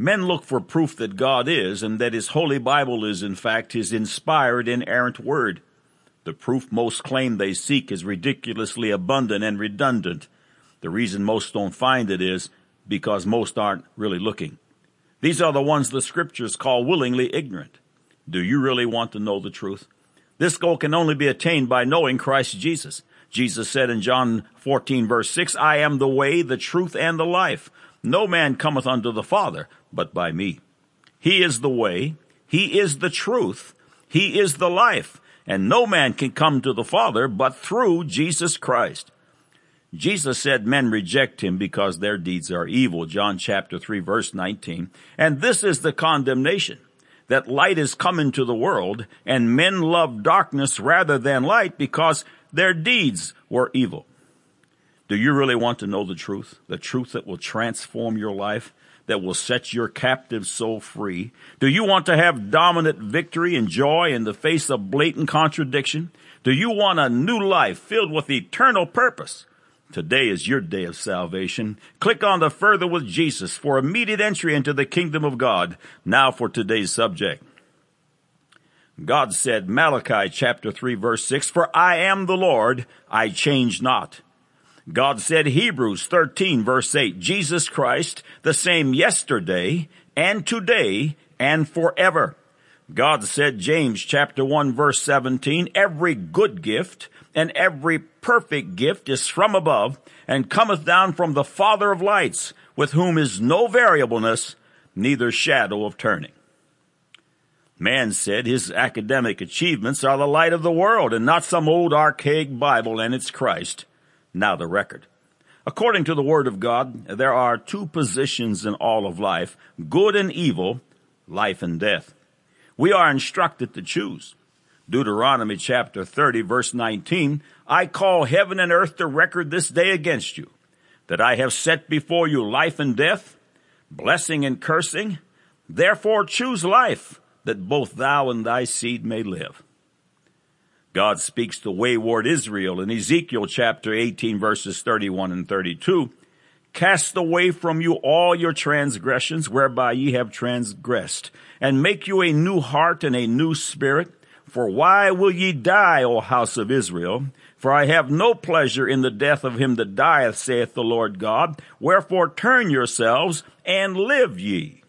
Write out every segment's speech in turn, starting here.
Men look for proof that God is and that His Holy Bible is in fact His inspired, inerrant Word. The proof most claim they seek is ridiculously abundant and redundant. The reason most don't find it is because most aren't really looking. These are the ones the scriptures call willingly ignorant. Do you really want to know the truth? This goal can only be attained by knowing Christ Jesus. Jesus said in John 14 verse 6, I am the way, the truth, and the life. No man cometh unto the Father but by me. He is the way. He is the truth. He is the life. And no man can come to the Father but through Jesus Christ. Jesus said men reject him because their deeds are evil. John chapter 3 verse 19. And this is the condemnation that light is come into the world and men love darkness rather than light because their deeds were evil. Do you really want to know the truth? The truth that will transform your life? That will set your captive soul free? Do you want to have dominant victory and joy in the face of blatant contradiction? Do you want a new life filled with eternal purpose? Today is your day of salvation. Click on the further with Jesus for immediate entry into the kingdom of God. Now for today's subject. God said, Malachi chapter 3 verse 6, For I am the Lord, I change not. God said, Hebrews 13 verse 8, Jesus Christ, the same yesterday and today and forever. God said, James chapter 1 verse 17, every good gift and every perfect gift is from above and cometh down from the Father of lights, with whom is no variableness, neither shadow of turning. Man said his academic achievements are the light of the world and not some old archaic Bible and its Christ. Now the record. According to the Word of God, there are two positions in all of life, good and evil, life and death. We are instructed to choose. Deuteronomy chapter 30 verse 19, I call heaven and earth to record this day against you, that I have set before you life and death, blessing and cursing. Therefore choose life, that both thou and thy seed may live. God speaks to wayward Israel in Ezekiel chapter 18 verses 31 and 32. Cast away from you all your transgressions whereby ye have transgressed, and make you a new heart and a new spirit. For why will ye die, O house of Israel? For I have no pleasure in the death of him that dieth, saith the Lord God. Wherefore turn yourselves and live ye.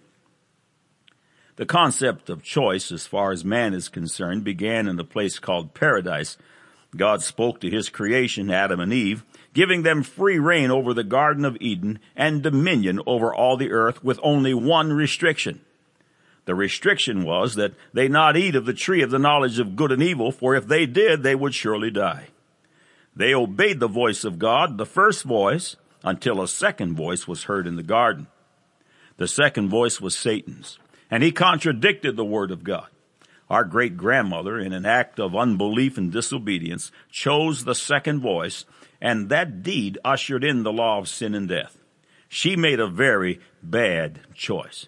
The concept of choice, as far as man is concerned, began in a place called paradise. God spoke to his creation, Adam and Eve, giving them free reign over the Garden of Eden and dominion over all the earth with only one restriction. The restriction was that they not eat of the tree of the knowledge of good and evil, for if they did, they would surely die. They obeyed the voice of God, the first voice, until a second voice was heard in the garden. The second voice was Satan's, and he contradicted the word of God. Our great grandmother, in an act of unbelief and disobedience, chose the second voice, and that deed ushered in the law of sin and death. She made a very bad choice.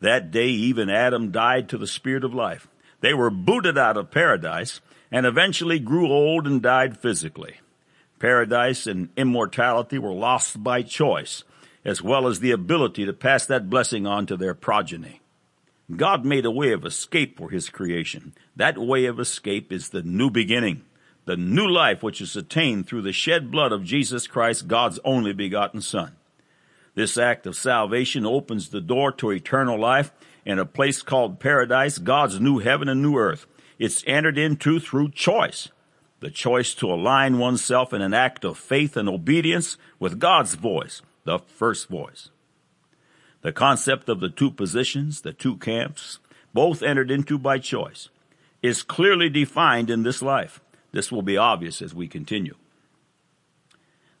That day, even Adam died to the spirit of life. They were booted out of paradise and eventually grew old and died physically. Paradise and immortality were lost by choice, as well as the ability to pass that blessing on to their progeny. God made a way of escape for his creation. That way of escape is the new beginning, the new life which is attained through the shed blood of Jesus Christ, God's only begotten Son. This act of salvation opens the door to eternal life in a place called paradise, God's new heaven and new earth. It's entered into through choice. The choice to align oneself in an act of faith and obedience with God's voice, the first voice. The concept of the two positions, the two camps, both entered into by choice, is clearly defined in this life. This will be obvious as we continue.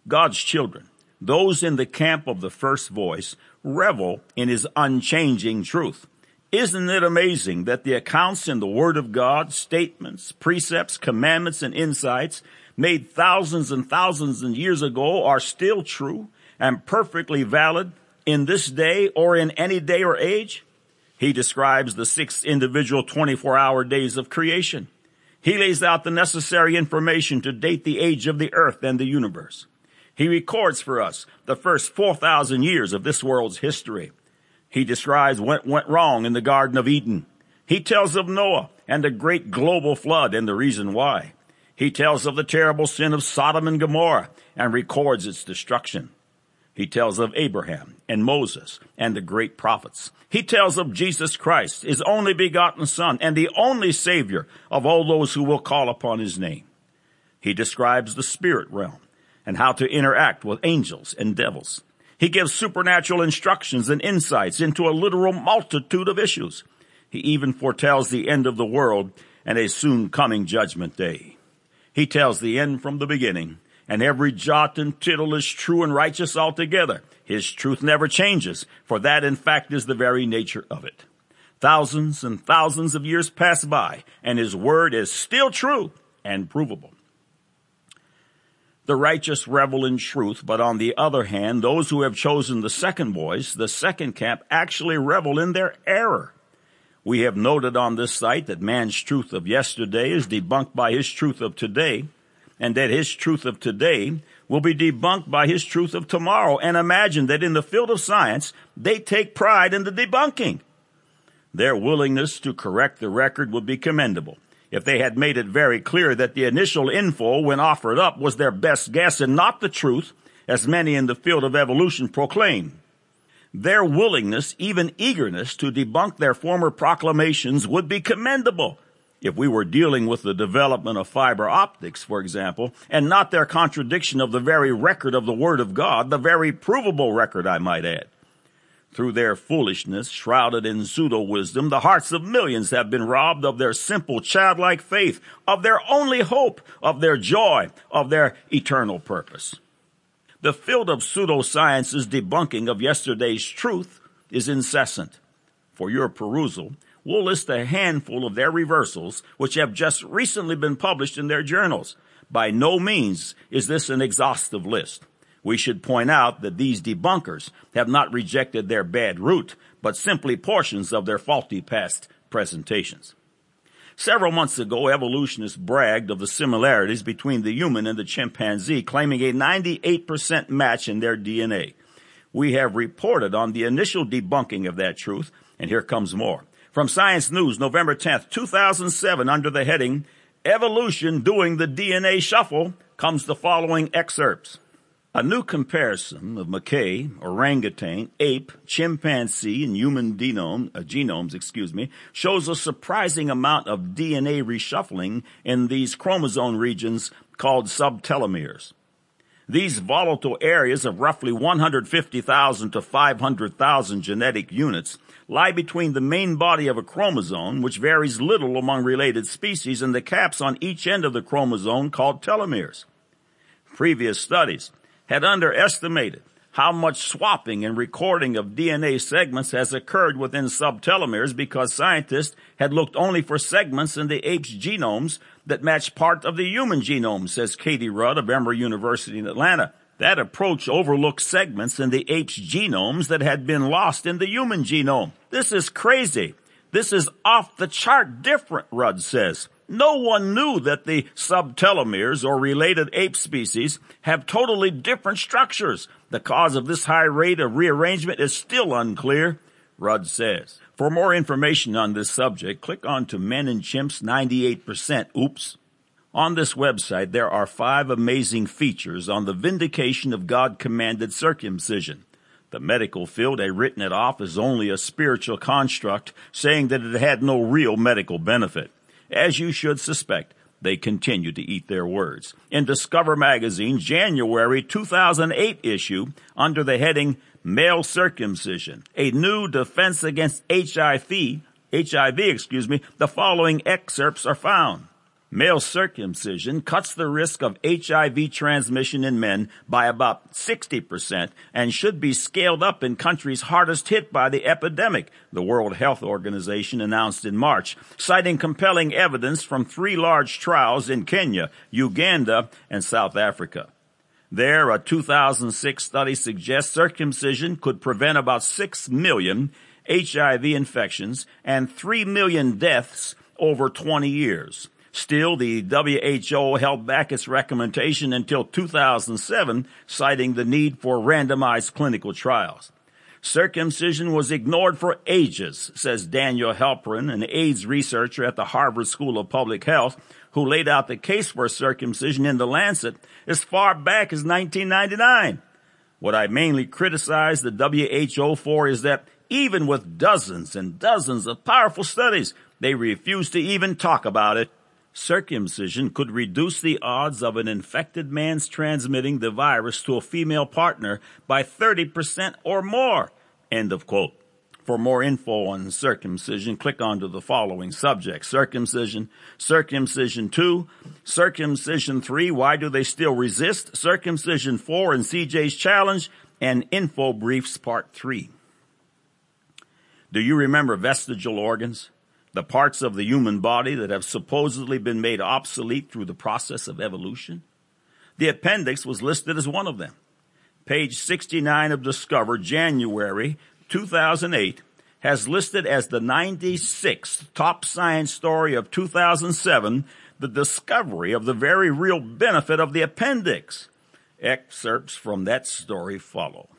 God's children, those in the camp of the first voice, revel in his unchanging truth. Isn't it amazing that the accounts in the Word of God, statements, precepts, commandments, and insights made thousands and thousands of years ago are still true and perfectly valid in this day or in any day or age? He describes the six individual 24 hour days of creation. He lays out the necessary information to date the age of the earth and the universe. He records for us the first 4,000 years of this world's history. He describes what went wrong in the Garden of Eden. He tells of Noah and the great global flood and the reason why. He tells of the terrible sin of Sodom and Gomorrah and records its destruction. He tells of Abraham and Moses and the great prophets. He tells of Jesus Christ, his only begotten son and the only savior of all those who will call upon his name. He describes the spirit realm and how to interact with angels and devils. He gives supernatural instructions and insights into a literal multitude of issues. He even foretells the end of the world and a soon coming judgment day. He tells the end from the beginning and every jot and tittle is true and righteous altogether. His truth never changes, for that in fact is the very nature of it. Thousands and thousands of years pass by, and his word is still true and provable. The righteous revel in truth, but on the other hand, those who have chosen the second voice, the second camp, actually revel in their error. We have noted on this site that man's truth of yesterday is debunked by his truth of today, and that his truth of today will be debunked by his truth of tomorrow. And imagine that in the field of science, they take pride in the debunking. Their willingness to correct the record would be commendable if they had made it very clear that the initial info when offered up was their best guess and not the truth, as many in the field of evolution proclaim. Their willingness, even eagerness to debunk their former proclamations would be commendable if we were dealing with the development of fiber optics, for example, and not their contradiction of the very record of the Word of God, the very provable record, I might add. Through their foolishness, shrouded in pseudo wisdom, the hearts of millions have been robbed of their simple childlike faith, of their only hope, of their joy, of their eternal purpose. The field of pseudoscience's debunking of yesterday's truth is incessant. For your perusal, we'll list a handful of their reversals, which have just recently been published in their journals. By no means is this an exhaustive list. We should point out that these debunkers have not rejected their bad root, but simply portions of their faulty past presentations. Several months ago, evolutionists bragged of the similarities between the human and the chimpanzee, claiming a 98% match in their DNA. We have reported on the initial debunking of that truth, and here comes more. From Science News, November 10th, 2007, under the heading, Evolution Doing the DNA Shuffle, comes the following excerpts. A new comparison of macaque, orangutan, ape, chimpanzee, and human genome, uh, genomes, excuse me, shows a surprising amount of DNA reshuffling in these chromosome regions called subtelomeres. These volatile areas of roughly 150,000 to 500,000 genetic units lie between the main body of a chromosome, which varies little among related species, and the caps on each end of the chromosome called telomeres. Previous studies had underestimated how much swapping and recording of DNA segments has occurred within subtelomeres because scientists had looked only for segments in the ape's genomes that matched part of the human genome, says Katie Rudd of Emory University in Atlanta. That approach overlooked segments in the ape's genomes that had been lost in the human genome. This is crazy. This is off the chart different, Rudd says. No one knew that the subtelomeres or related ape species have totally different structures. The cause of this high rate of rearrangement is still unclear, Rudd says. For more information on this subject, click on to Men and Chimps 98%. Oops. On this website, there are five amazing features on the vindication of God commanded circumcision. The medical field had written it off as only a spiritual construct, saying that it had no real medical benefit. As you should suspect, they continue to eat their words. In Discover Magazine, January 2008 issue, under the heading Male Circumcision, a new defense against HIV, HIV, excuse me, the following excerpts are found. Male circumcision cuts the risk of HIV transmission in men by about 60% and should be scaled up in countries hardest hit by the epidemic, the World Health Organization announced in March, citing compelling evidence from three large trials in Kenya, Uganda, and South Africa. There, a 2006 study suggests circumcision could prevent about 6 million HIV infections and 3 million deaths over 20 years. Still, the WHO held back its recommendation until 2007, citing the need for randomized clinical trials. Circumcision was ignored for ages, says Daniel Halperin, an AIDS researcher at the Harvard School of Public Health, who laid out the case for circumcision in the Lancet as far back as 1999. What I mainly criticize the WHO for is that even with dozens and dozens of powerful studies, they refuse to even talk about it. Circumcision could reduce the odds of an infected man's transmitting the virus to a female partner by 30% or more. End of quote. For more info on circumcision, click onto the following subjects. Circumcision, circumcision 2, circumcision 3, why do they still resist? Circumcision 4 and CJ's challenge, and info briefs part 3. Do you remember vestigial organs? The parts of the human body that have supposedly been made obsolete through the process of evolution? The appendix was listed as one of them. Page 69 of Discover, January 2008, has listed as the 96th top science story of 2007 the discovery of the very real benefit of the appendix. Excerpts from that story follow.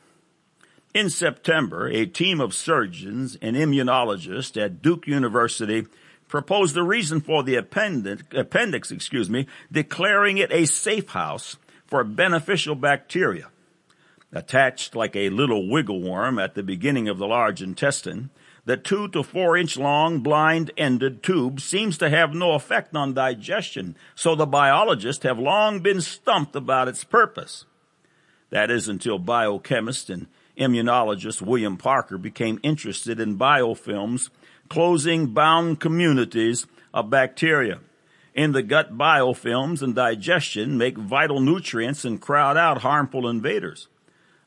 In September, a team of surgeons and immunologists at Duke University proposed a reason for the appendix, appendix, excuse me, declaring it a safe house for beneficial bacteria. Attached like a little wiggle worm at the beginning of the large intestine, the two to four inch long blind ended tube seems to have no effect on digestion, so the biologists have long been stumped about its purpose. That is until biochemists and immunologist William Parker became interested in biofilms closing bound communities of bacteria. In the gut, biofilms and digestion make vital nutrients and crowd out harmful invaders.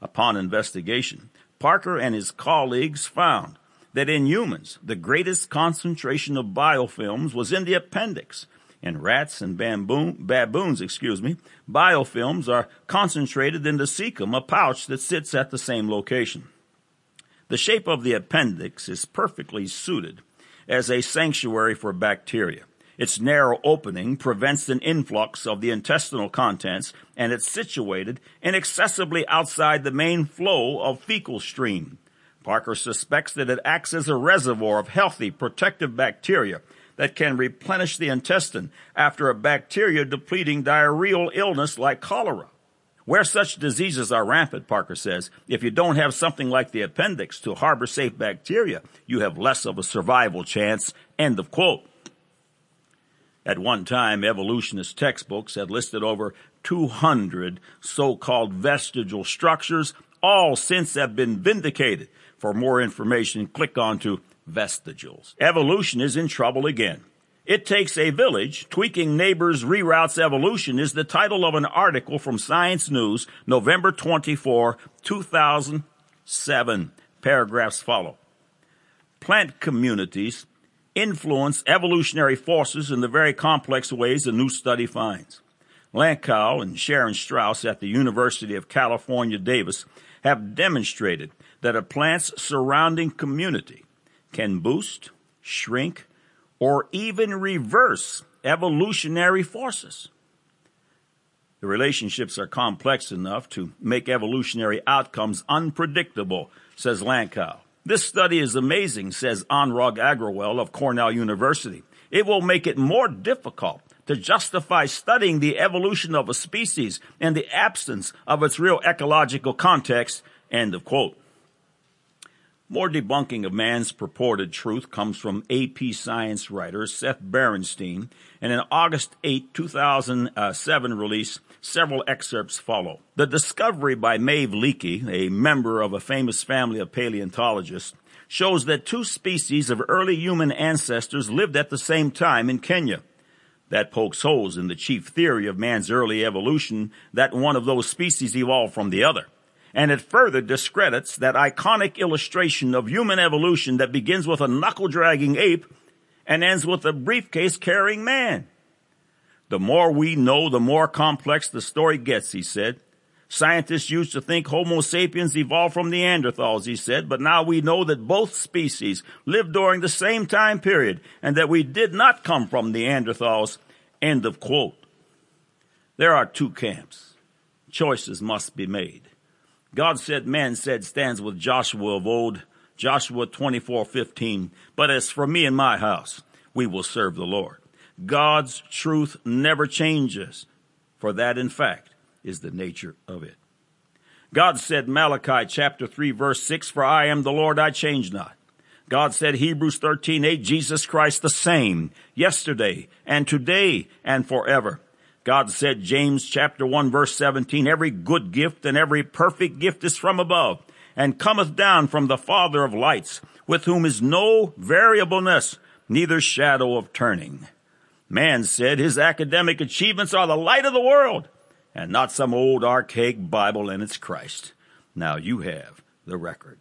Upon investigation, Parker and his colleagues found that in humans, the greatest concentration of biofilms was in the appendix, in rats and bamboon, baboons, excuse me, biofilms are concentrated in the cecum, a pouch that sits at the same location. The shape of the appendix is perfectly suited as a sanctuary for bacteria. Its narrow opening prevents an influx of the intestinal contents and it's situated inaccessibly outside the main flow of fecal stream. Parker suspects that it acts as a reservoir of healthy protective bacteria that can replenish the intestine after a bacteria depleting diarrheal illness like cholera. Where such diseases are rampant, Parker says, if you don't have something like the appendix to harbor safe bacteria, you have less of a survival chance. End of quote. At one time, evolutionist textbooks had listed over 200 so-called vestigial structures. All since have been vindicated. For more information, click on to vestigals. Evolution is in trouble again. It takes a village. Tweaking neighbors reroutes evolution is the title of an article from Science News, November 24, 2007. Paragraphs follow. Plant communities influence evolutionary forces in the very complex ways a new study finds. Lankau and Sharon Strauss at the University of California, Davis have demonstrated that a plant's surrounding community can boost, shrink, or even reverse evolutionary forces. The relationships are complex enough to make evolutionary outcomes unpredictable, says Lankau. This study is amazing, says Anurag Agrawal of Cornell University. It will make it more difficult to justify studying the evolution of a species in the absence of its real ecological context. End of quote. More debunking of man's purported truth comes from AP Science writer Seth Borenstein, and in August 8, 2007 release, several excerpts follow. The discovery by Maeve Leakey, a member of a famous family of paleontologists, shows that two species of early human ancestors lived at the same time in Kenya. That pokes holes in the chief theory of man's early evolution that one of those species evolved from the other and it further discredits that iconic illustration of human evolution that begins with a knuckle dragging ape and ends with a briefcase carrying man. The more we know, the more complex the story gets, he said. Scientists used to think Homo sapiens evolved from Neanderthals, he said, but now we know that both species lived during the same time period and that we did not come from Neanderthals. End of quote. There are two camps. Choices must be made. God said, man said stands with Joshua of old, Joshua 24:15. But as for me and my house, we will serve the Lord. God's truth never changes, for that in fact is the nature of it. God said Malachi chapter 3 verse 6, for I am the Lord, I change not. God said Hebrews 13, 8, Jesus Christ the same, yesterday and today and forever. God said James chapter 1 verse 17, every good gift and every perfect gift is from above and cometh down from the Father of lights, with whom is no variableness, neither shadow of turning. Man said his academic achievements are the light of the world and not some old archaic Bible and its Christ. Now you have the record.